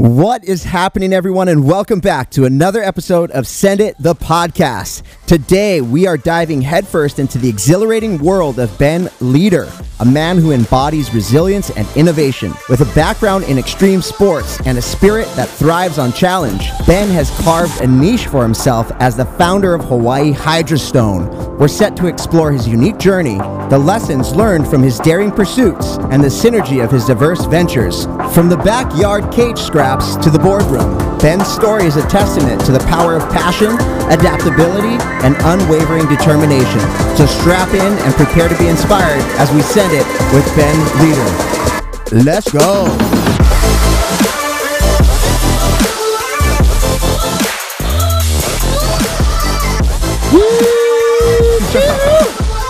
What is happening, everyone, and welcome back to another episode of Send It the Podcast. Today, we are diving headfirst into the exhilarating world of Ben Leader, a man who embodies resilience and innovation. With a background in extreme sports and a spirit that thrives on challenge, Ben has carved a niche for himself as the founder of Hawaii HydraStone. We're set to explore his unique journey, the lessons learned from his daring pursuits, and the synergy of his diverse ventures. From the backyard cage to the boardroom. Ben's story is a testament to the power of passion, adaptability, and unwavering determination. So strap in and prepare to be inspired as we send it with Ben Leader. Let's go.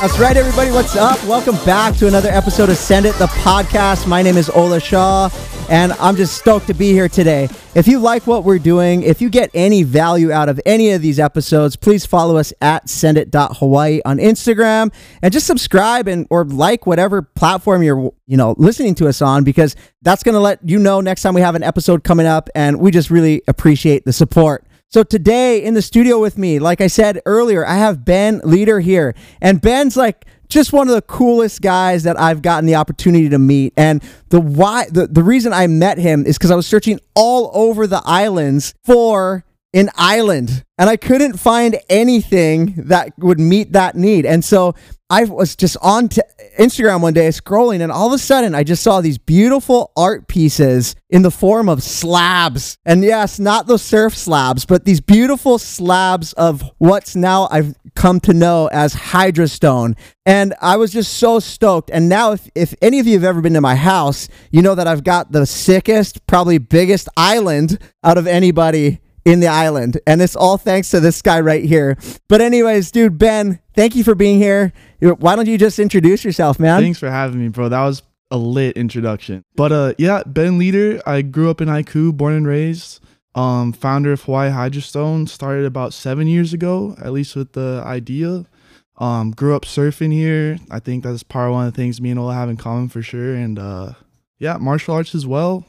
That's right, everybody. What's up? Welcome back to another episode of Send It, the podcast. My name is Ola Shaw, and I'm just stoked to be here today. If you like what we're doing, if you get any value out of any of these episodes, please follow us at sendit.hawaii on Instagram and just subscribe and or like whatever platform you're, you know, listening to us on because that's going to let you know next time we have an episode coming up and we just really appreciate the support. So today in the studio with me, like I said earlier, I have Ben Leader here. And Ben's like just one of the coolest guys that I've gotten the opportunity to meet. And the why the, the reason I met him is because I was searching all over the islands for an island and I couldn't find anything that would meet that need. And so I was just on t- Instagram one day scrolling, and all of a sudden I just saw these beautiful art pieces in the form of slabs. And yes, not the surf slabs, but these beautiful slabs of what's now I've come to know as hydrastone. And I was just so stoked. And now, if, if any of you have ever been to my house, you know that I've got the sickest, probably biggest island out of anybody in the island. And it's all thanks to this guy right here. But, anyways, dude, Ben, thank you for being here. Why don't you just introduce yourself, man? Thanks for having me, bro. That was a lit introduction. But, uh, yeah, Ben Leader. I grew up in Haiku, born and raised. Um, founder of Hawaii HydraStone, started about seven years ago, at least with the idea. Um, grew up surfing here. I think that's part of one of the things me and Ola have in common for sure. And uh, yeah, martial arts as well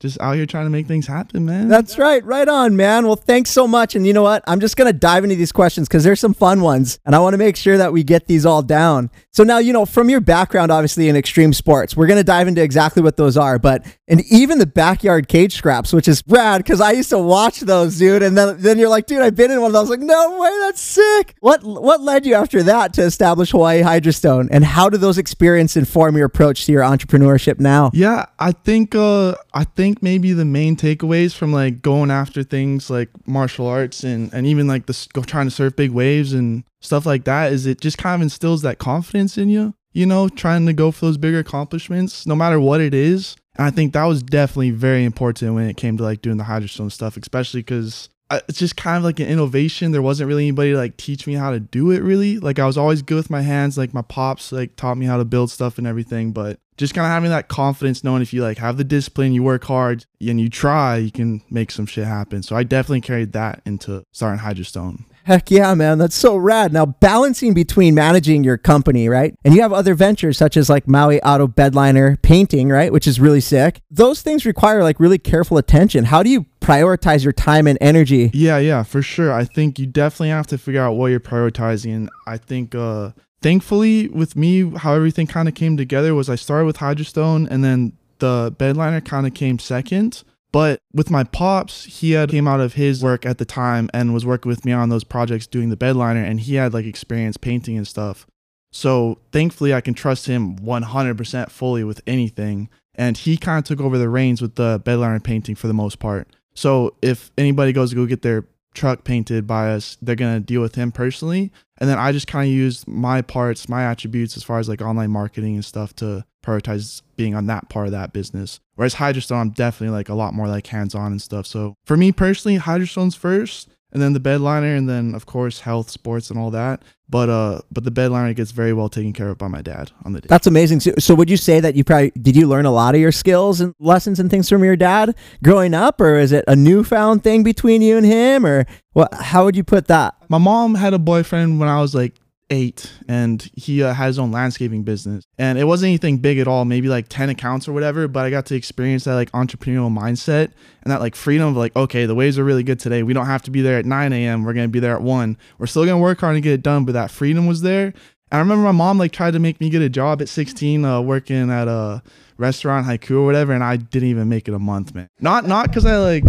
just out here trying to make things happen, man. That's right. Right on, man. Well, thanks so much. And you know what? I'm just going to dive into these questions because there's some fun ones. And I want to make sure that we get these all down. So now, you know, from your background, obviously in extreme sports, we're going to dive into exactly what those are. But, and even the backyard cage scraps, which is rad because I used to watch those, dude. And then, then you're like, dude, I've been in one of those. Like, no way, that's sick. What, what led you after that to establish Hawaii HydraStone? And how do those experiences inform your approach to your entrepreneurship now? Yeah, I think, uh, I think think maybe the main takeaways from like going after things like martial arts and and even like the trying to surf big waves and stuff like that is it just kind of instills that confidence in you you know trying to go for those bigger accomplishments no matter what it is and i think that was definitely very important when it came to like doing the hydrastone stuff especially because it's just kind of like an innovation. There wasn't really anybody to like teach me how to do it really. Like I was always good with my hands. Like my pops like taught me how to build stuff and everything, but just kind of having that confidence knowing if you like have the discipline, you work hard and you try, you can make some shit happen. So I definitely carried that into starting HydraStone. Heck yeah, man. That's so rad. Now, balancing between managing your company, right? And you have other ventures such as like Maui Auto Bedliner painting, right? Which is really sick. Those things require like really careful attention. How do you prioritize your time and energy? Yeah, yeah, for sure. I think you definitely have to figure out what you're prioritizing. I think, uh, thankfully, with me, how everything kind of came together was I started with HydraStone and then the bedliner kind of came second but with my pops, he had came out of his work at the time and was working with me on those projects doing the bedliner and he had like experience painting and stuff. So thankfully I can trust him 100% fully with anything. And he kind of took over the reins with the bedliner painting for the most part. So if anybody goes to go get their truck painted by us, they're going to deal with him personally. And then I just kind of use my parts, my attributes as far as like online marketing and stuff to prioritize being on that part of that business. Whereas HydraStone, I'm definitely like a lot more like hands on and stuff. So for me personally, HydraStone's first, and then the bedliner, and then of course health, sports, and all that. But uh, but the bedliner gets very well taken care of by my dad on the day. That's amazing. So, so would you say that you probably did you learn a lot of your skills and lessons and things from your dad growing up, or is it a newfound thing between you and him, or what? How would you put that? My mom had a boyfriend when I was like eight, and he uh, had his own landscaping business. And it wasn't anything big at all, maybe like ten accounts or whatever. But I got to experience that like entrepreneurial mindset and that like freedom of like, okay, the waves are really good today. We don't have to be there at 9 a.m. We're gonna be there at one. We're still gonna work hard and get it done, but that freedom was there. and I remember my mom like tried to make me get a job at 16, uh, working at a restaurant, haiku or whatever, and I didn't even make it a month, man. Not not because I like,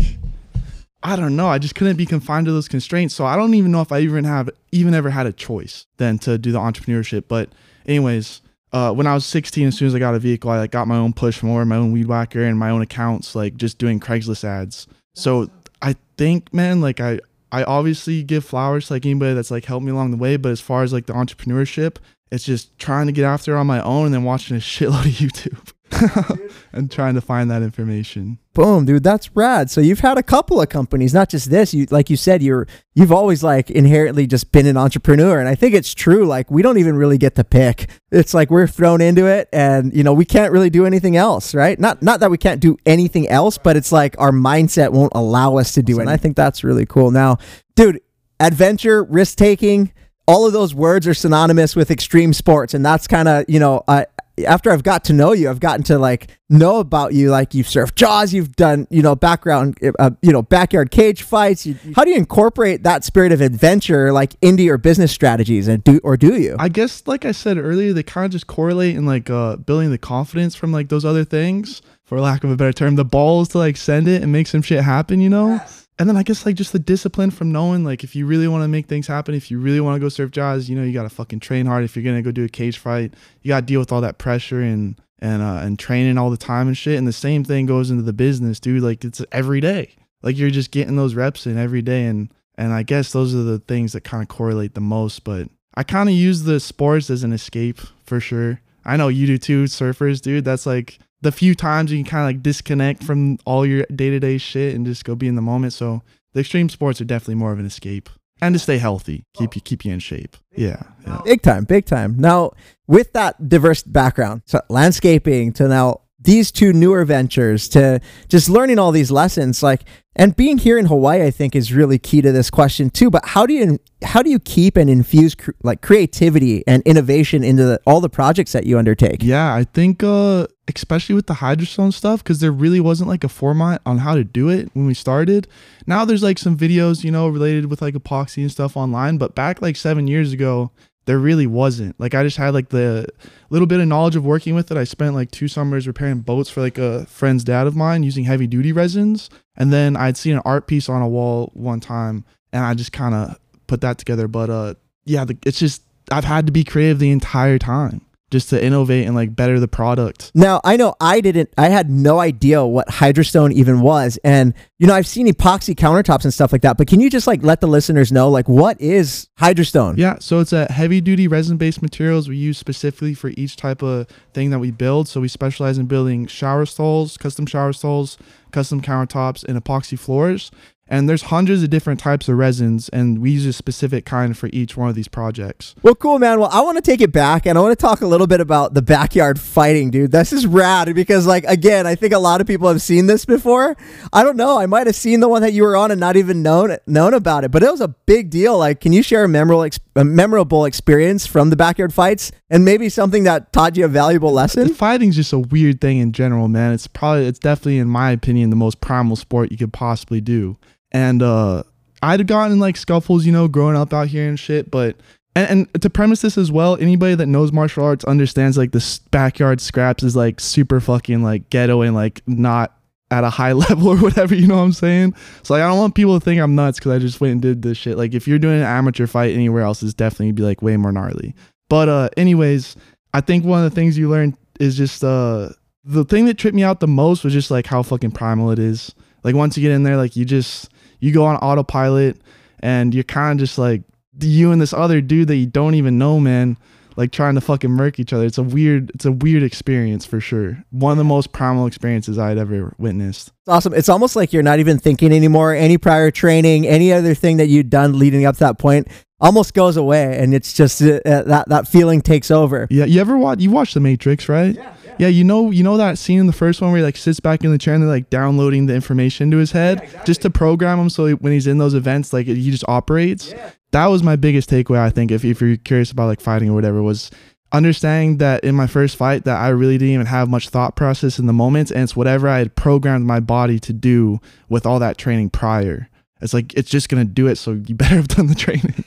I don't know, I just couldn't be confined to those constraints. So I don't even know if I even have even ever had a choice then to do the entrepreneurship. But anyways, uh, when I was 16, as soon as I got a vehicle, I like got my own push mower, my own weed whacker, and my own accounts, like just doing Craigslist ads. So I think, man, like I I obviously give flowers to like anybody that's like helped me along the way, but as far as like the entrepreneurship, it's just trying to get after it on my own and then watching a shitload of YouTube. and trying to find that information. Boom, dude, that's rad. So you've had a couple of companies, not just this. You like you said, you're you've always like inherently just been an entrepreneur, and I think it's true. Like we don't even really get to pick. It's like we're thrown into it, and you know we can't really do anything else, right? Not not that we can't do anything else, but it's like our mindset won't allow us to do it. And I think that's really cool. Now, dude, adventure, risk taking. All of those words are synonymous with extreme sports, and that's kind of you know uh, after I've got to know you, I've gotten to like know about you. Like you've surfed Jaws, you've done you know background, uh, you know backyard cage fights. You, how do you incorporate that spirit of adventure like into your business strategies, and do or do you? I guess like I said earlier, they kind of just correlate in like uh, building the confidence from like those other things, for lack of a better term, the balls to like send it and make some shit happen. You know. Yes and then I guess like just the discipline from knowing like if you really want to make things happen, if you really want to go surf Jaws, you know you gotta fucking train hard. If you're gonna go do a cage fight, you gotta deal with all that pressure and and uh, and training all the time and shit. And the same thing goes into the business, dude. Like it's every day. Like you're just getting those reps in every day, and and I guess those are the things that kind of correlate the most. But I kind of use the sports as an escape for sure. I know you do too, surfers, dude. That's like the few times you can kind of like disconnect from all your day to day shit and just go be in the moment. So the extreme sports are definitely more of an escape and to stay healthy, keep you keep you in shape. Yeah, yeah. big time, big time. Now with that diverse background, so landscaping to now these two newer ventures to just learning all these lessons like and being here in Hawaii I think is really key to this question too but how do you how do you keep and infuse cr- like creativity and innovation into the, all the projects that you undertake? Yeah I think uh especially with the hydrastone stuff because there really wasn't like a format on how to do it when we started. Now there's like some videos you know related with like epoxy and stuff online but back like seven years ago there really wasn't. Like I just had like the little bit of knowledge of working with it. I spent like two summers repairing boats for like a friend's dad of mine using heavy duty resins. And then I'd seen an art piece on a wall one time and I just kind of put that together. But uh yeah, the, it's just I've had to be creative the entire time just to innovate and like better the product. Now, I know I didn't, I had no idea what HydraStone even was. And, you know, I've seen epoxy countertops and stuff like that, but can you just like let the listeners know, like, what is HydraStone? Yeah. So it's a heavy duty resin based materials we use specifically for each type of thing that we build. So we specialize in building shower stalls, custom shower stalls, custom countertops, and epoxy floors. And there's hundreds of different types of resins, and we use a specific kind for each one of these projects. Well, cool, man. Well, I want to take it back, and I want to talk a little bit about the backyard fighting, dude. This is rad because, like, again, I think a lot of people have seen this before. I don't know. I might have seen the one that you were on and not even known known about it, but it was a big deal. Like, can you share a memorable a memorable experience from the backyard fights, and maybe something that taught you a valuable lesson? The fighting's just a weird thing in general, man. It's probably, it's definitely, in my opinion, the most primal sport you could possibly do and uh I'd gotten like scuffles, you know, growing up out here and shit, but and, and to premise this as well, anybody that knows martial arts understands like the backyard scraps is like super fucking like ghetto and like not at a high level or whatever, you know what I'm saying? So like I don't want people to think I'm nuts because I just went and did this shit. Like if you're doing an amateur fight anywhere else, it's definitely be like way more gnarly. But uh anyways, I think one of the things you learn is just uh the thing that tripped me out the most was just like how fucking primal it is. Like once you get in there, like you just you go on autopilot and you're kind of just like you and this other dude that you don't even know, man, like trying to fucking murk each other. It's a weird, it's a weird experience for sure. One of the most primal experiences I'd ever witnessed. It's awesome. It's almost like you're not even thinking anymore. Any prior training, any other thing that you'd done leading up to that point almost goes away, and it's just uh, that that feeling takes over. Yeah, you ever watch? You watch The Matrix, right? Yeah. Yeah, you know, you know that scene in the first one where he like sits back in the chair and they're like downloading the information to his head just to program him so when he's in those events, like he just operates. That was my biggest takeaway. I think if if you're curious about like fighting or whatever, was understanding that in my first fight that I really didn't even have much thought process in the moment, and it's whatever I had programmed my body to do with all that training prior. It's like it's just gonna do it, so you better have done the training.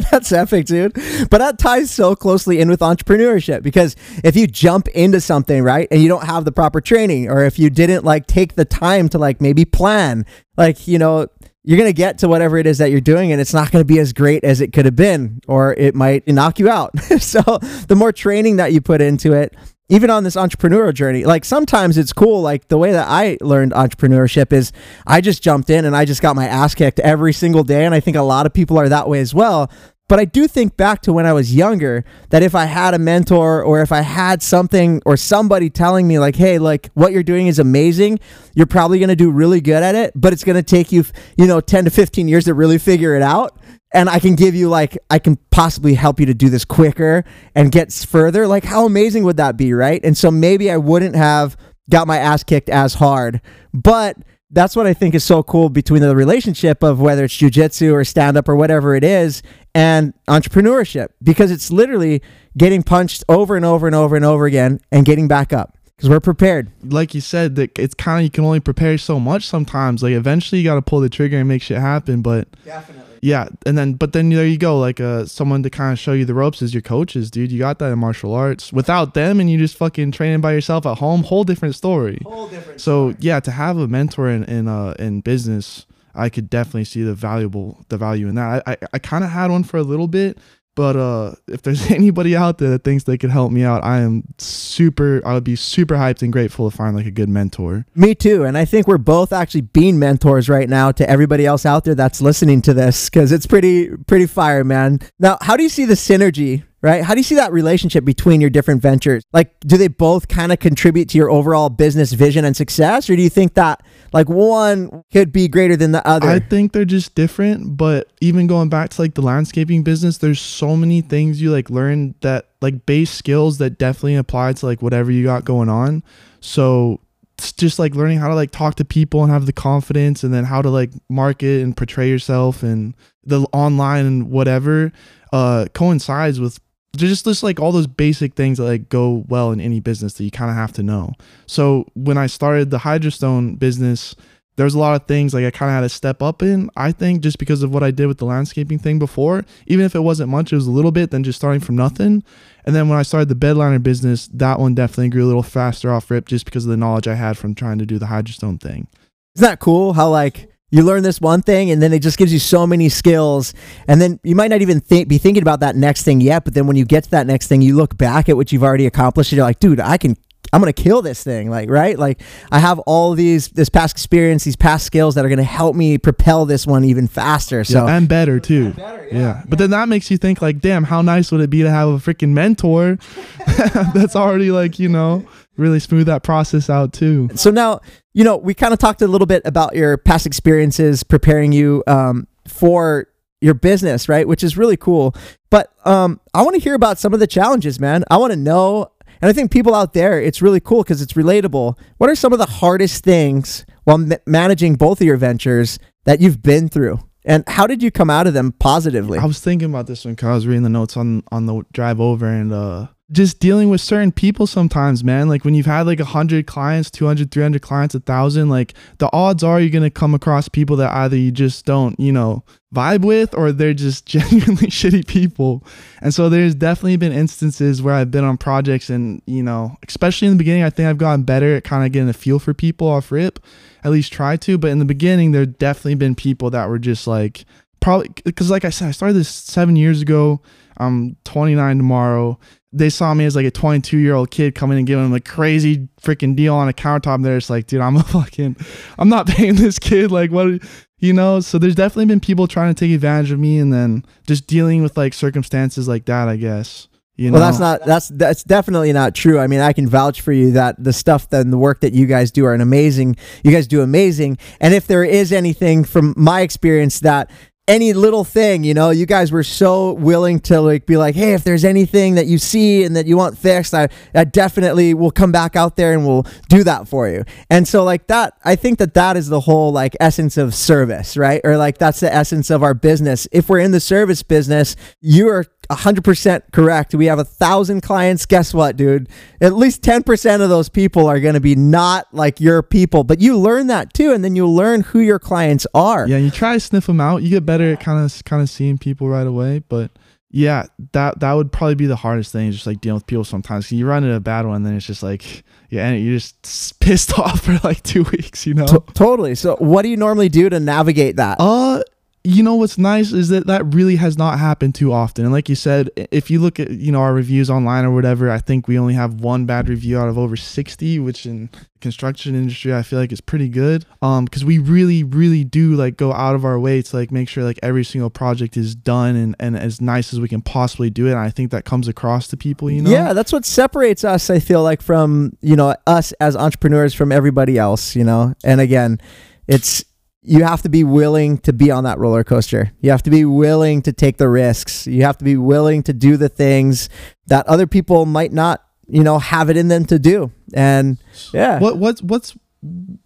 That's epic, dude. But that ties so closely in with entrepreneurship because if you jump into something, right, and you don't have the proper training, or if you didn't like take the time to like maybe plan, like, you know, you're to get to whatever it is that you're doing and it's not to be as great as it could have been, or it might knock you out. so the more training that you put into it, even on this entrepreneurial journey, like sometimes it's cool. Like the way that I learned entrepreneurship is I just jumped in and I just got my ass kicked every single day. And I think a lot of people are that way as well. But I do think back to when I was younger that if I had a mentor or if I had something or somebody telling me, like, hey, like what you're doing is amazing, you're probably going to do really good at it, but it's going to take you, you know, 10 to 15 years to really figure it out and I can give you like I can possibly help you to do this quicker and get further. Like how amazing would that be, right? And so maybe I wouldn't have got my ass kicked as hard, but that's what I think is so cool between the relationship of whether it's jujitsu or stand up or whatever it is and entrepreneurship because it's literally getting punched over and over and over and over again and getting back up because we're prepared. like you said, that it's kind of you can only prepare so much sometimes. Like eventually, you got to pull the trigger and make shit happen. But Definitely. yeah, and then but then there you go, like uh someone to kind of show you the ropes is your coaches, dude. You got that in martial arts. Without them, and you just fucking training by yourself at home, whole different story. Whole different. So yeah, to have a mentor in in uh in business, I could definitely see the valuable the value in that. I I, I kind of had one for a little bit, but uh if there's anybody out there that thinks they could help me out, I am super. I would be super hyped and grateful to find like a good mentor. Me too. And I think we're both actually being mentors right now to everybody else out there that's listening to this because it's pretty, pretty fire, man. Now, how do you see the synergy, right? How do you see that relationship between your different ventures? Like, do they both kind of contribute to your overall business vision and success? Or do you think that like one could be greater than the other? I think they're just different, but even going back to like the landscaping business, there's so many things you like learn that like base skills that definitely apply to like whatever you got going on. So it's just like learning how to like talk to people and have the confidence and then how to like market and portray yourself and the online and whatever uh coincides with just just like all those basic things that like go well in any business that you kind of have to know. So when I started the HydraStone business, there's a lot of things like I kind of had to step up in. I think just because of what I did with the landscaping thing before, even if it wasn't much, it was a little bit than just starting from nothing. And then when I started the bedliner business, that one definitely grew a little faster off rip just because of the knowledge I had from trying to do the HydraStone thing. Isn't that cool? How like you learn this one thing and then it just gives you so many skills. And then you might not even think, be thinking about that next thing yet but then when you get to that next thing you look back at what you've already accomplished and you're like dude i can i'm gonna kill this thing like right? Like i have all these this past experience these past skills that are gonna help me propel this one even faster so yeah, and better too. yeah, But then that makes you think like, damn, how nice would it be to have a freaking mentor that's already like, you know, really smooth that process out too. So now, you know, we kind of talked a little bit about your past experiences preparing you um, for your business, right? Which is really cool. But um, I want to hear about some of the challenges, man. I want to know, and I think people out there, it's really cool because it's relatable. What are some of the hardest things while ma- managing both of your ventures that you've been through? And how did you come out of them positively? I was thinking about this one because I was reading the notes on on the drive over and uh just dealing with certain people sometimes man. Like when you've had like 100 clients 200 300 clients a thousand like the odds are you're gonna come across people that either you just don't you know vibe with or they're just genuinely shitty people. And so there's definitely been instances where i've been on projects and you know especially in the beginning i think i've gotten better at kind of getting a feel for people off rip at least try to. But in the beginning there definitely been people that were just like probably because like i said i started this seven years ago. I'm 29 tomorrow they saw me as like a 22 year old kid coming and giving them a crazy freaking deal on a countertop. They're just like, dude, I'm a fucking, I'm not paying this kid. Like, what, you know? So there's definitely been people trying to take advantage of me and then just dealing with like circumstances like that, I guess. You know? Well, that's not that's that's definitely not true. I mean, I can vouch for you that the stuff and the work that you guys do are an amazing. You guys do amazing. And if there is anything from my experience that any little thing, you know, you guys were so willing to like be like, hey, if there's anything that you see and that you want fixed, I, I definitely will come back out there and we'll do that for you. And so like that, I think that that is the whole like essence of service, right? Or like that's the essence of our business. If we're in the service business, you are 100% correct. We have a thousand clients. Guess what, dude? At least 10% of those people are going to be not like your people, but you learn that too. And then you learn who your clients are. Yeah, you try to sniff them out. You get better at kind of kind of seeing people right away. But yeah, that that would probably be the hardest thing, just like dealing with people sometimes. you run into a bad one, then it's just like yeah, and you're just pissed off for like two weeks, you know. T- totally. So, what do you normally do to navigate that? Uh, you know what's nice is that that really has not happened too often. And like you said, if you look at you know our reviews online or whatever, I think we only have one bad review out of over sixty, which in construction industry I feel like is pretty good. Um, because we really, really do like go out of our way to like make sure like every single project is done and and as nice as we can possibly do it. And I think that comes across to people, you know. Yeah, that's what separates us, I feel like, from, you know, us as entrepreneurs from everybody else, you know? And again, it's, you have to be willing to be on that roller coaster. You have to be willing to take the risks. You have to be willing to do the things that other people might not, you know, have it in them to do. And yeah. What what's what's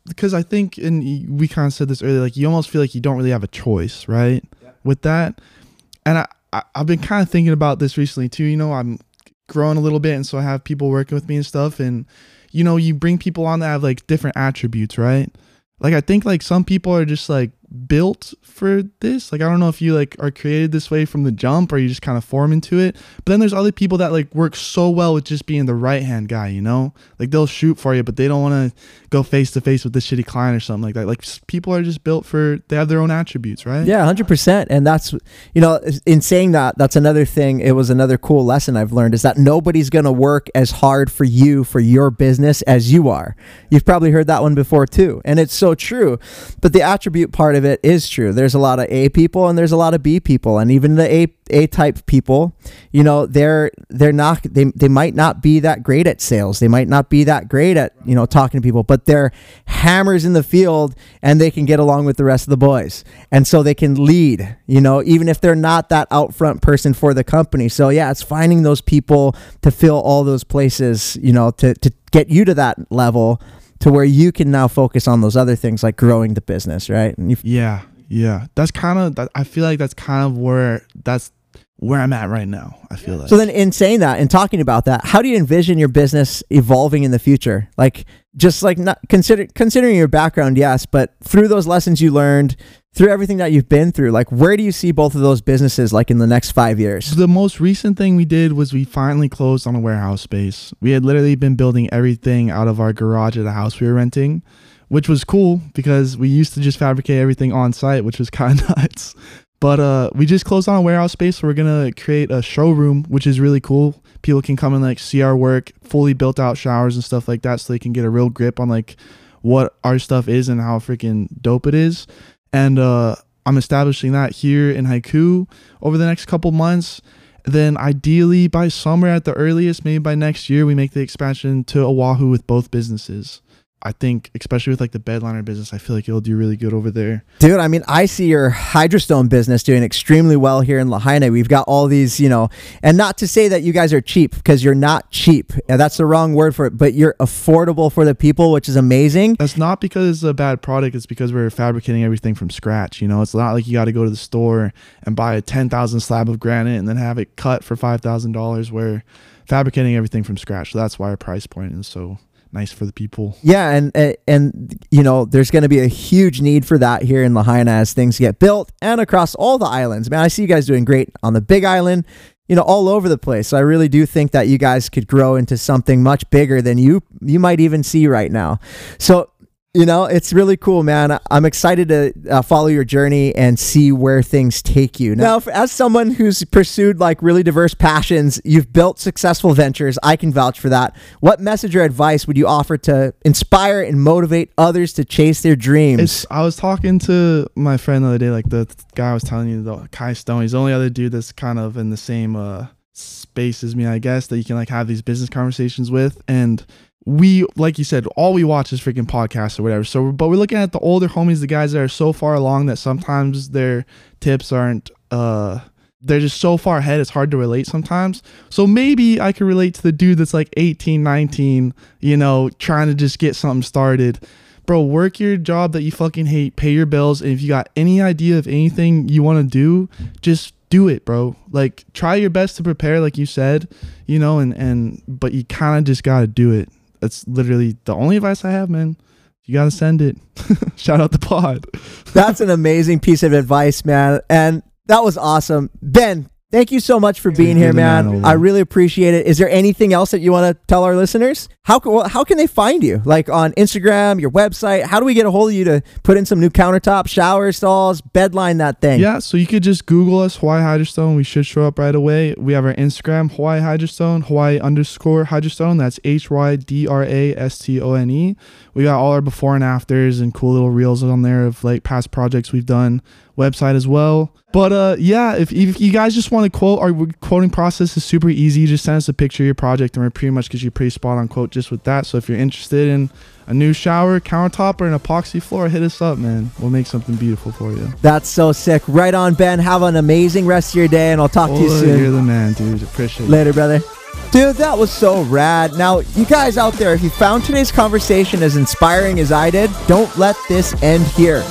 because I think and we kind of said this earlier, like you almost feel like you don't really have a choice, right? With that, and I, I I've been kind of thinking about this recently too. You know, I'm growing a little bit, and so I have people working with me and stuff, and you know, you bring people on that have like different attributes, right? Like I think like some people are just like built for this. Like I don't know if you like are created this way from the jump or you just kind of form into it. But then there's other people that like work so well with just being the right hand guy, you know? Like they'll shoot for you, but they don't want to go face to face with this shitty client or something like that. Like people are just built for they have their own attributes, right? Yeah, hundred percent. And that's you know, in saying that, that's another thing. It was another cool lesson I've learned is that nobody's gonna work as hard for you for your business as you are. You've probably heard that one before too, and it's so true. But the attribute part of it is true. There's a lot of A people and there's a lot of B people, and even the A A type people, you know, they're they're not they they might not be that great at sales. They might not be that great at you know talking to people, but they're hammers in the field and they can get along with the rest of the boys, and so they can lead. You know, even if they're not that out front person for the company. So yeah, it's finding those people to fill all those places. You know, to to get you to that level to where you can now focus on those other things like growing the business, right? And Yeah. Yeah. That's kind of that I feel like that's kind of where that's where I'm at right now. I feel like. So then, in saying that and talking about that, how do you envision your business evolving in the future? Like, just like not consider considering your background, yes, but through those lessons you learned, through everything that you've been through, like, where do you see both of those businesses like in the next five years? The most recent thing we did was we finally closed on a warehouse space. We had literally been building everything out of our garage at the house we were renting, which was cool because we used to just fabricate everything on site, which was kind of nuts. But uh, we just closed on a warehouse space. So we're gonna create a showroom, which is really cool. People can come and like see our work, fully built out showers and stuff like that, so they can get a real grip on like what our stuff is and how freaking dope it is. And uh, I'm establishing that here in Haiku over the next couple months. Then ideally by summer at the earliest, maybe by next year, we make the expansion to Oahu with both businesses. I think, especially with like the bedliner business, I feel like it'll do really good over there. Dude, I mean, I see your hydrastone business doing extremely well here in Lahaina. We've got all these, you know, and not to say that you guys are cheap because you're not cheap. That's the wrong word for it, but you're affordable for the people, which is amazing. That's not because it's a bad product. It's because we're fabricating everything from scratch. You know, it's not like you got to go to the store and buy a 10,000 slab of granite and then have it cut for $5,000. We're fabricating everything from scratch. So that's why our price point is so nice for the people. Yeah, and and, and you know, there's going to be a huge need for that here in Lahaina as things get built and across all the islands. Man, I see you guys doing great on the Big Island, you know, all over the place. So I really do think that you guys could grow into something much bigger than you you might even see right now. So you know, it's really cool, man. I'm excited to uh, follow your journey and see where things take you. Now, for, as someone who's pursued like really diverse passions, you've built successful ventures. I can vouch for that. What message or advice would you offer to inspire and motivate others to chase their dreams? It's, I was talking to my friend the other day, like the guy I was telling you, the Kai Stone. He's the only other dude that's kind of in the same uh, space as me, I guess, that you can like have these business conversations with. And we like you said, all we watch is freaking podcasts or whatever. So, but we're looking at the older homies, the guys that are so far along that sometimes their tips aren't. uh they're just so far ahead it's hard to relate sometimes so maybe i can relate to the dude that's like 18 19 you know trying to just get something started bro work your job that you fucking hate pay your bills and if you got any idea of anything you want to do just do it bro like try your best to prepare like you said you know and and but you kind of just gotta do it that's literally the only advice i have man you gotta send it shout out the pod That's an amazing piece of advice, man. And that was awesome. Ben, thank you so much for being here, man. I really appreciate it. Is there anything else that you want to tell our listeners? How, well, how can they find you? Like on Instagram, your website? How do we get a hold of you to put in some new countertop, shower stalls, bedline that thing? Yeah, so you could just Google us, Hawaii HydraStone. We should show up right away. We have our Instagram, Hawaii HydraStone, Hawaii underscore HydraStone. That's H Y D R A S T O N E. We got all our before and afters and cool little reels on there of like past projects we've done. Website as well. But uh, yeah, if, if you guys just want to quote, our quoting process is super easy. You just send us a picture of your project, and we're pretty much get you a pretty spot on quote just with that. So if you're interested in a new shower, countertop, or an epoxy floor, hit us up, man. We'll make something beautiful for you. That's so sick. Right on, Ben. Have an amazing rest of your day, and I'll talk to you Oh, soon. You're the man, dude. Appreciate it. Later, brother. Dude, that was so rad. Now, you guys out there, if you found today's conversation as inspiring as I did, don't let this end here.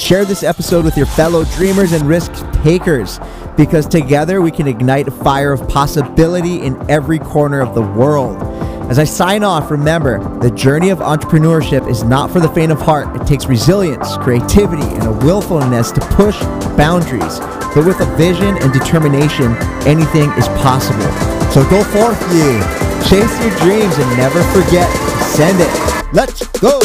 Share this episode with your fellow dreamers and risk takers because together we can ignite a fire of possibility in every corner of the world. As I sign off, remember the journey of entrepreneurship is not for the faint of heart. It takes resilience, creativity, and a willfulness to push boundaries. But with a vision and determination, anything is possible. So go forth, ye. Chase your dreams and never forget to send it. Let's go.